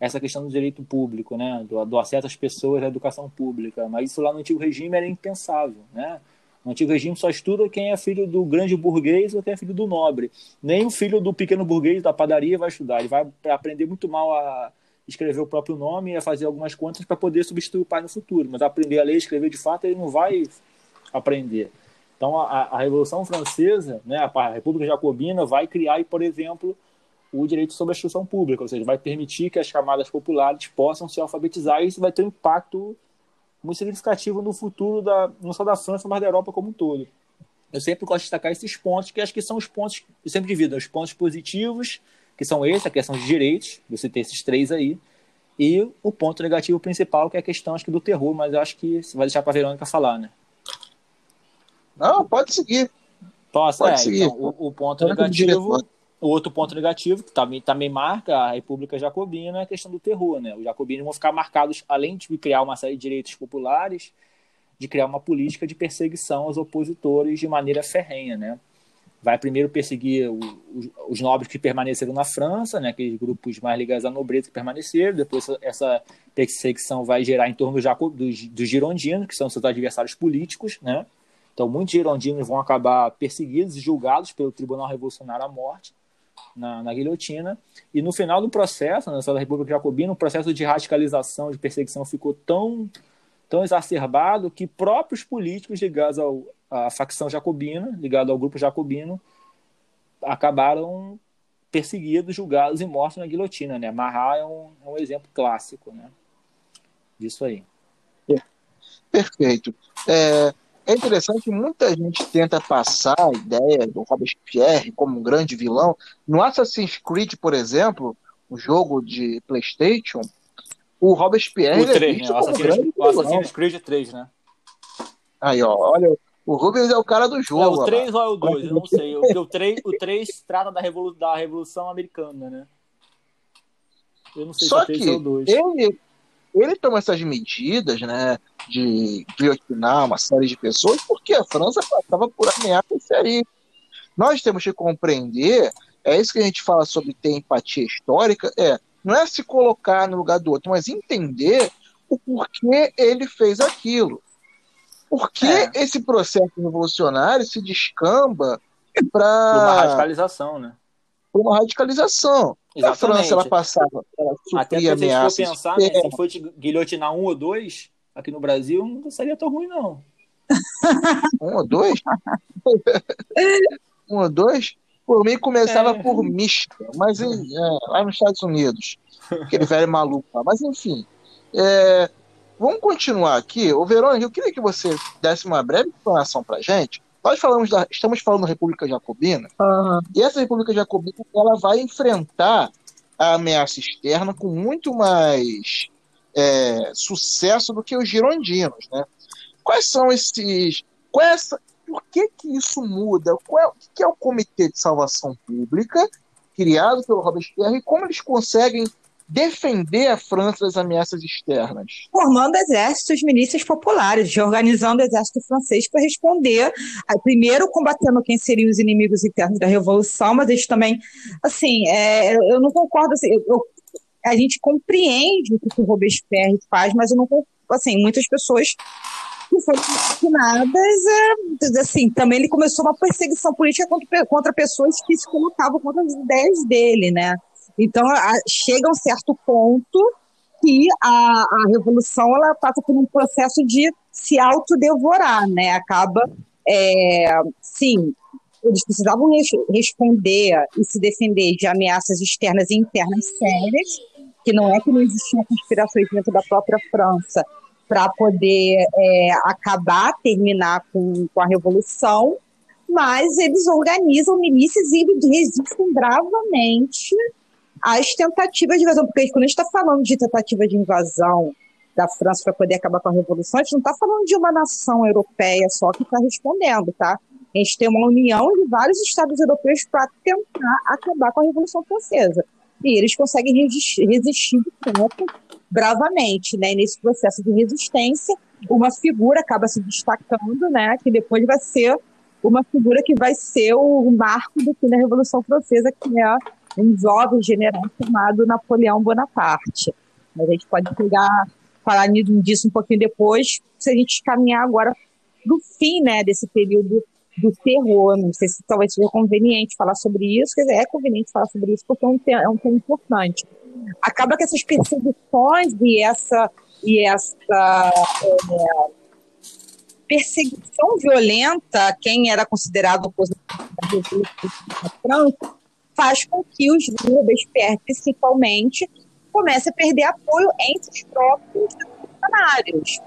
essa questão do direito público, né, do, do, acesso às pessoas à educação pública. Mas isso lá no antigo regime era impensável, né? No antigo regime só estuda quem é filho do grande burguês ou quem é filho do nobre. Nem o filho do pequeno burguês da padaria vai estudar. Ele vai aprender muito mal a escrever o próprio nome e a fazer algumas contas para poder substituir o pai no futuro. Mas aprender a ler e escrever de fato ele não vai aprender. Então a, a Revolução Francesa, né, a República Jacobina, vai criar, por exemplo, o direito sobre a instrução pública, ou seja, vai permitir que as camadas populares possam se alfabetizar e isso vai ter um impacto muito significativo no futuro da, não só da França, mas da Europa como um todo. Eu sempre gosto de destacar esses pontos, que acho que são os pontos, eu sempre divido, os pontos positivos, que são esses, a questão de direitos, você tem esses três aí, e o ponto negativo principal, que é a questão acho que do terror, mas acho que você vai deixar para a Verônica falar, né? Não, pode seguir. Posso? Pode é, seguir. Então, o, o ponto negativo o outro ponto negativo, que também, também marca a República Jacobina, é a questão do terror. Né? Os jacobinos vão ficar marcados, além de criar uma série de direitos populares, de criar uma política de perseguição aos opositores de maneira ferrenha. Né? Vai primeiro perseguir o, os, os, nobres que permaneceram na França, né? aqueles grupos mais ligados à nobreza que permaneceram, depois essa perseguição vai gerar em torno do dos, dos girondinos, que são seus adversários políticos, né? Então, muitos girondinos vão acabar perseguidos e julgados pelo Tribunal Revolucionário à morte na, na guilhotina. E no final do processo, na da República Jacobina, o processo de radicalização, de perseguição ficou tão, tão exacerbado que próprios políticos ligados ao, à facção jacobina, ligados ao grupo jacobino, acabaram perseguidos, julgados e mortos na guilhotina. Né? Marat é um, é um exemplo clássico. Né? disso aí. Perfeito. É, é interessante que muita gente tenta passar a ideia do Robespierre como um grande vilão. No Assassin's Creed, por exemplo, o jogo de PlayStation, o Robespierre. O 3, é né? O Assassin's, o Assassin's Creed 3, né? Aí, ó, olha, o Rubens é o cara do jogo. É o 3 ou é o 2? Eu não sei. O, o, 3, o 3 trata da, Revolu da Revolução Americana, né? Eu não sei Só se é o 3 ou o 2. Ele, ele toma essas medidas, né, de guilhotinar uma série de pessoas, porque a França passava por ameaças sérias. Nós temos que compreender, é isso que a gente fala sobre ter empatia histórica, é não é se colocar no lugar do outro, mas entender o porquê ele fez aquilo. Por que é. esse processo revolucionário se descamba para uma radicalização, né? Uma radicalização. Exatamente. A França ela passava, ela Até se for pensar, né, se for guilhotinar um ou dois aqui no Brasil, não seria tão ruim não. um ou dois? um ou dois? Por mim começava é. por mista, mas é, lá nos Estados Unidos, aquele velho maluco lá. Mas enfim, é, vamos continuar aqui. O Verônica, eu queria que você desse uma breve informação para gente. Nós falamos da, estamos falando da República Jacobina, uhum. e essa República Jacobina ela vai enfrentar a ameaça externa com muito mais é, sucesso do que os girondinos, né? Quais são esses? Qual é essa, por que, que isso muda? Qual é, o que é o Comitê de Salvação Pública, criado pelo Robespierre, e como eles conseguem defender a França das ameaças externas? Formando exércitos, milícias populares, organizando o exército francês para responder, primeiro combatendo quem seriam os inimigos internos da Revolução, mas eles também, assim, é, eu não concordo, assim, eu, a gente compreende o que o Robespierre faz, mas eu não assim, muitas pessoas que foram assassinadas, é, assim, também ele começou uma perseguição política contra, contra pessoas que se colocavam contra as ideias dele, né? Então, a, chega a um certo ponto que a, a revolução ela passa por um processo de se autodevorar, né? Acaba, é, sim, eles precisavam res, responder e se defender de ameaças externas e internas sérias, que não é que não existiam conspirações dentro da própria França, para poder é, acabar, terminar com, com a revolução, mas eles organizam milícias e resistem bravamente às tentativas de invasão, porque quando a gente está falando de tentativa de invasão da França para poder acabar com a revolução, a gente não está falando de uma nação europeia só que está respondendo, tá? A gente tem uma união de vários estados europeus para tentar acabar com a Revolução Francesa. E eles conseguem resistir, resistir de tempo bravamente, né? E nesse processo de resistência, uma figura acaba se destacando, né? Que depois vai ser uma figura que vai ser o marco do fim da Revolução Francesa, que é um jovem general chamado Napoleão Bonaparte. Mas a gente pode pegar, falar disso um pouquinho depois, se a gente caminhar agora do fim, né, desse período do terror. Não sei se talvez seja conveniente falar sobre isso, quer dizer, é conveniente falar sobre isso porque é um tema, é um tema importante acaba que essas perseguições e essa, e essa é, perseguição violenta quem era considerado opositor da França faz com que os Robespierre, principalmente, comecem a perder apoio entre os próprios funcionários,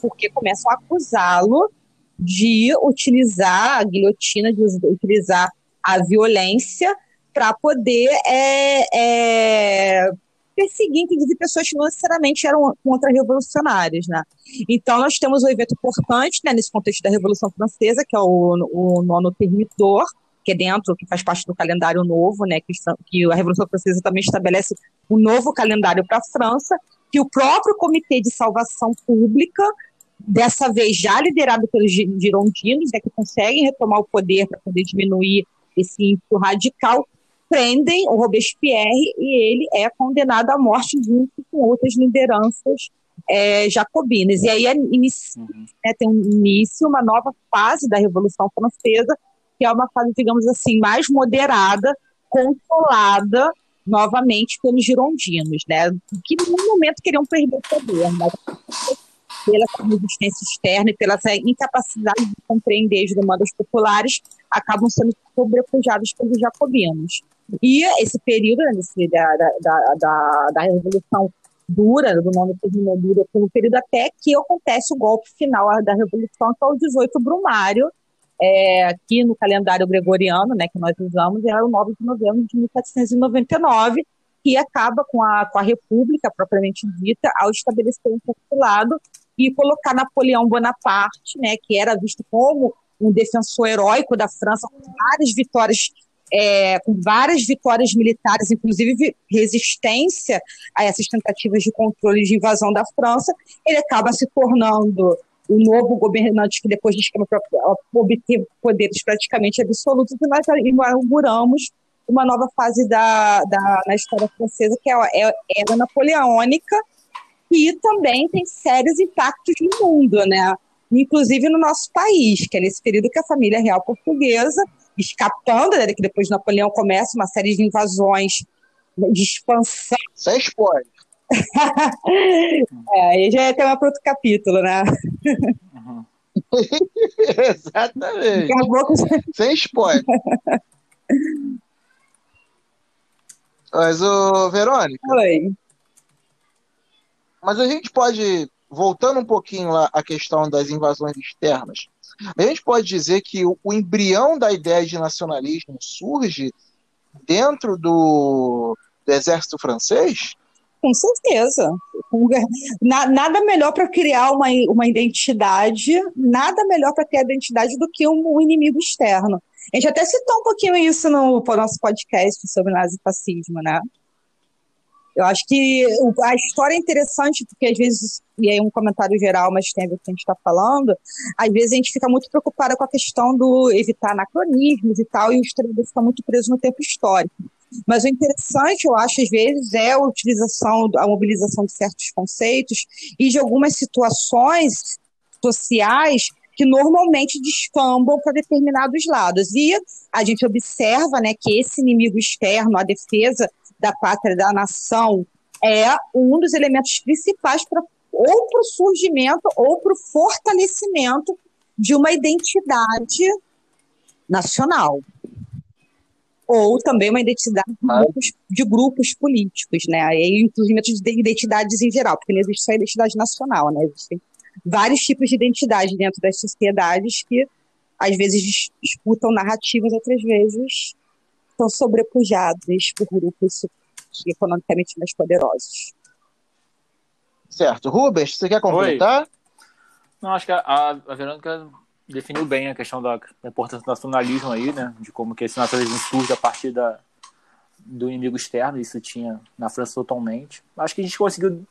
porque começam a acusá-lo de utilizar a guilhotina, de utilizar a violência para poder é, é, perseguir, inclusive, pessoas que não necessariamente eram contra-revolucionárias, né? Então, nós temos um evento importante, né, nesse contexto da Revolução Francesa, que é o, o nono Termitor, que é dentro, que faz parte do calendário novo, né, que, que a Revolução Francesa também estabelece um novo calendário para a França, que o próprio Comitê de Salvação Pública, dessa vez já liderado pelos girondinos, né, que conseguem retomar o poder para poder diminuir esse ímpeto radical, prendem o Robespierre e ele é condenado à morte junto com outras lideranças é, jacobinas. E aí é inicia, uhum. né, tem um início, uma nova fase da Revolução Francesa, que é uma fase, digamos assim, mais moderada, controlada novamente pelos girondinos, né, que no momento queriam perder o poder, mas pela resistência externa e pela incapacidade de compreender as demandas populares, acabam sendo sobrepujados pelos jacobinos. E esse período né, da, da, da, da, Revolução dura, do nome que dura um período até que acontece o golpe final da Revolução, que é o 18 Brumário, é, aqui no calendário gregoriano, né, que nós usamos, é o 9 de novembro de 1799, que acaba com a, com a República propriamente dita, ao estabelecer um postulado e colocar Napoleão Bonaparte, né, que era visto como um defensor heróico da França, com várias vitórias é, com várias vitórias militares, inclusive resistência a essas tentativas de controle de invasão da França, ele acaba se tornando o novo governante que depois de esquema obter poderes praticamente absolutos e nós inauguramos uma nova fase da, da, na história francesa que é, é, é a napoleônica e também tem sérios impactos no mundo, né? Inclusive no nosso país, que é nesse período que a família real portuguesa escapando, né, que depois de Napoleão começa uma série de invasões de expansão. Sem spoiler. é, aí já é tema para outro capítulo, né? Uhum. Exatamente. Pouco... Sem spoiler. Mas, ô, Verônica. Oi. Mas a gente pode, voltando um pouquinho lá à questão das invasões externas, a gente pode dizer que o, o embrião da ideia de nacionalismo surge dentro do, do exército francês? Com certeza. Nada melhor para criar uma, uma identidade, nada melhor para criar identidade do que um, um, inimigo externo. A gente até citou um pouquinho isso no, no nosso podcast sobre nazifascismo, né? Eu acho que a história é interessante, porque às vezes, e aí um comentário geral, mas tem a ver com o que a gente está falando, às vezes a gente fica muito preocupada com a questão do evitar anacronismos e tal, e o historiador fica muito preso no tempo histórico. Mas o interessante, eu acho, às vezes, é a utilização, a mobilização de certos conceitos e de algumas situações sociais que normalmente descambam para determinados lados. E a gente observa né, que esse inimigo externo, a defesa da pátria, da nação, é um dos elementos principais para ou para o surgimento ou para o fortalecimento de uma identidade nacional ou também uma identidade de ah. grupos, de grupos políticos, né? E inclusive de identidades em geral, porque não existe só a identidade nacional, né? Existem vários tipos de identidade dentro das sociedades que às vezes disputam narrativas, outras vezes são sobrepujadas por grupos economicamente mais poderosos. Certo. Rubens, você quer completar? Oi. Não, acho que a, a Verônica definiu bem a questão da, da, importância do nacionalismo aí, né? De como que esse nacionalismo surge a partir da, do inimigo externo, isso tinha na França totalmente. Acho que a gente conseguiu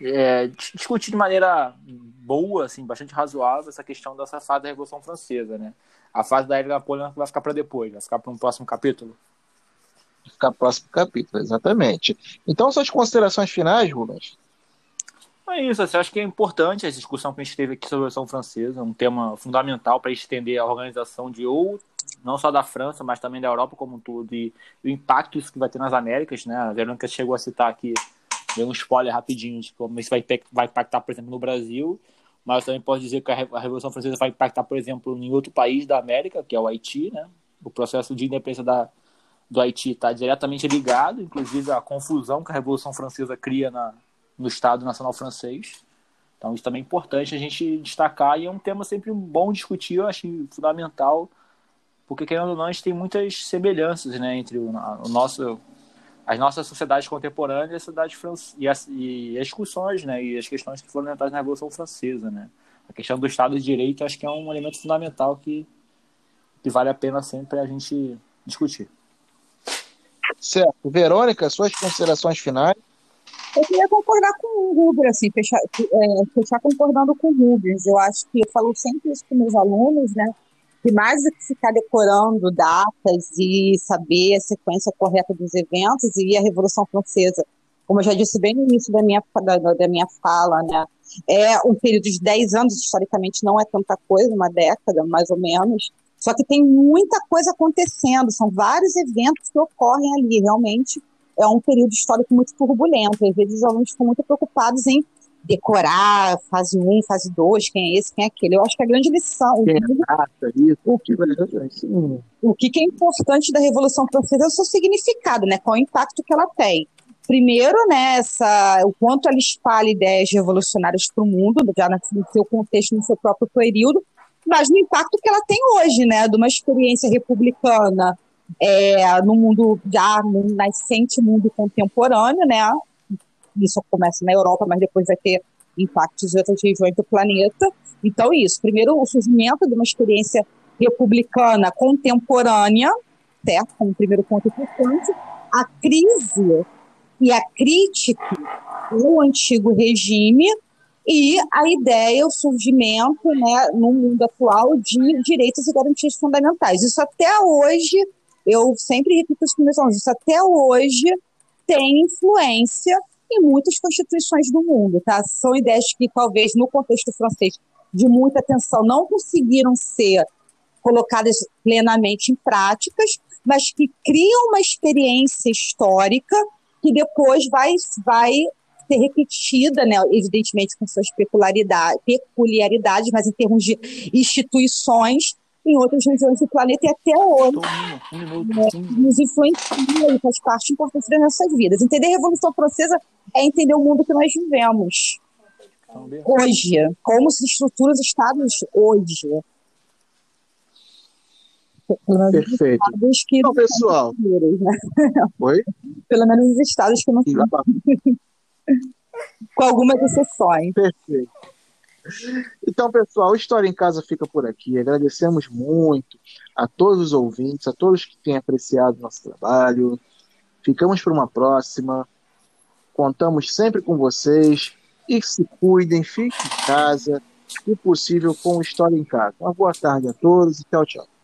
é, discutir de maneira boa, assim, bastante razoável, essa questão dessa fase da Revolução Francesa, né? A fase da Era Napoleão vai ficar para depois, vai ficar para um próximo capítulo. Vai ficar próximo capítulo, exatamente. Então, suas considerações finais, Rubens? É isso, assim, acho que é importante a discussão que a gente teve aqui sobre a Revolução Francesa, um tema fundamental para estender a organização de ou não só da França, mas também da Europa como um todo, e, o impacto isso que vai ter nas Américas, né? A Verônica chegou a citar aqui deu um spoiler rapidinho de como isso vai, vai impactar, por exemplo, no Brasil, mas também posso dizer que a Revolução Francesa vai impactar, por exemplo, em outro país da América, que é o Haiti, né? O processo de independência da, do Haiti está diretamente ligado, inclusive, à confusão que a Revolução Francesa cria na, no Estado Nacional Francês. Então, isso também é importante a gente destacar e é um tema sempre bom discutir, eu acho fundamental, porque, querendo ou não, a gente tem muitas semelhanças né, entre o, o nosso as nossas sociedades contemporâneas e a sociedade e as, e as discussões, né, e as questões que foram levantadas na Revolução Francesa, né. A questão do Estado de Direito acho que é um elemento fundamental que, que vale a pena sempre a gente discutir. Certo. Verônica, suas considerações finais? Eu queria concordar com o Rubens, assim, fechar, é, fechar concordando com o Rubens. Eu acho que eu falo sempre isso com meus alunos, né? que mais do que ficar decorando datas e saber a sequência correta dos eventos, e a Revolução Francesa, como eu já disse bem no início da minha, da, da minha fala, né, é um período de 10 anos, historicamente não é tanta coisa, uma década, mais ou menos, só que tem muita coisa acontecendo, são vários eventos que ocorrem ali, realmente é um período histórico muito turbulento, às vezes os alunos ficam muito preocupados em decorar fase 1, fase 2, quem é esse, quem é aquele. Eu acho que a grande lição. É, isso, o, que, o que é importante da Revolução Francesa é o seu significado, né? Qual é o impacto que ela tem. Primeiro, né, essa, o quanto ela espalha ideias revolucionárias para o mundo, já no seu contexto, no seu próprio período, mas no impacto que ela tem hoje, né, de uma experiência republicana é, no mundo já no nascente mundo contemporâneo, né? Isso começa na Europa, mas depois vai ter impactos em outras regiões do planeta. Então, isso. Primeiro, o surgimento de uma experiência republicana contemporânea, certo? Como primeiro ponto importante. A crise e a crítica ao antigo regime e a ideia, o surgimento, né, no mundo atual, de direitos e garantias fundamentais. Isso até hoje, eu sempre repito isso meus alunos, isso até hoje tem influência em muitas constituições do mundo, tá? São ideias que talvez no contexto francês de muita atenção não conseguiram ser colocadas plenamente em práticas, mas que criam uma experiência histórica que depois vai, vai ser repetida, né, evidentemente com suas peculiaridades, peculiaridades, mas em termos de instituições em outras regiões do planeta e até hoje um minuto, né, nos influencia e faz parte importante das nossas vidas. Entender a Revolução Francesa é entender o mundo que nós vivemos hoje, como se estruturam os estados hoje. Perfeito. Que então, pessoal. Né? Oi? Pelo menos os estados que não são. Com algumas exceções. Perfeito. Então, pessoal, História em Casa fica por aqui. Agradecemos muito a todos os ouvintes, a todos que têm apreciado nosso trabalho. Ficamos para uma próxima. Contamos sempre com vocês. E se cuidem, fiquem em casa. Se possível, com História em Casa. Uma boa tarde a todos e tchau, tchau.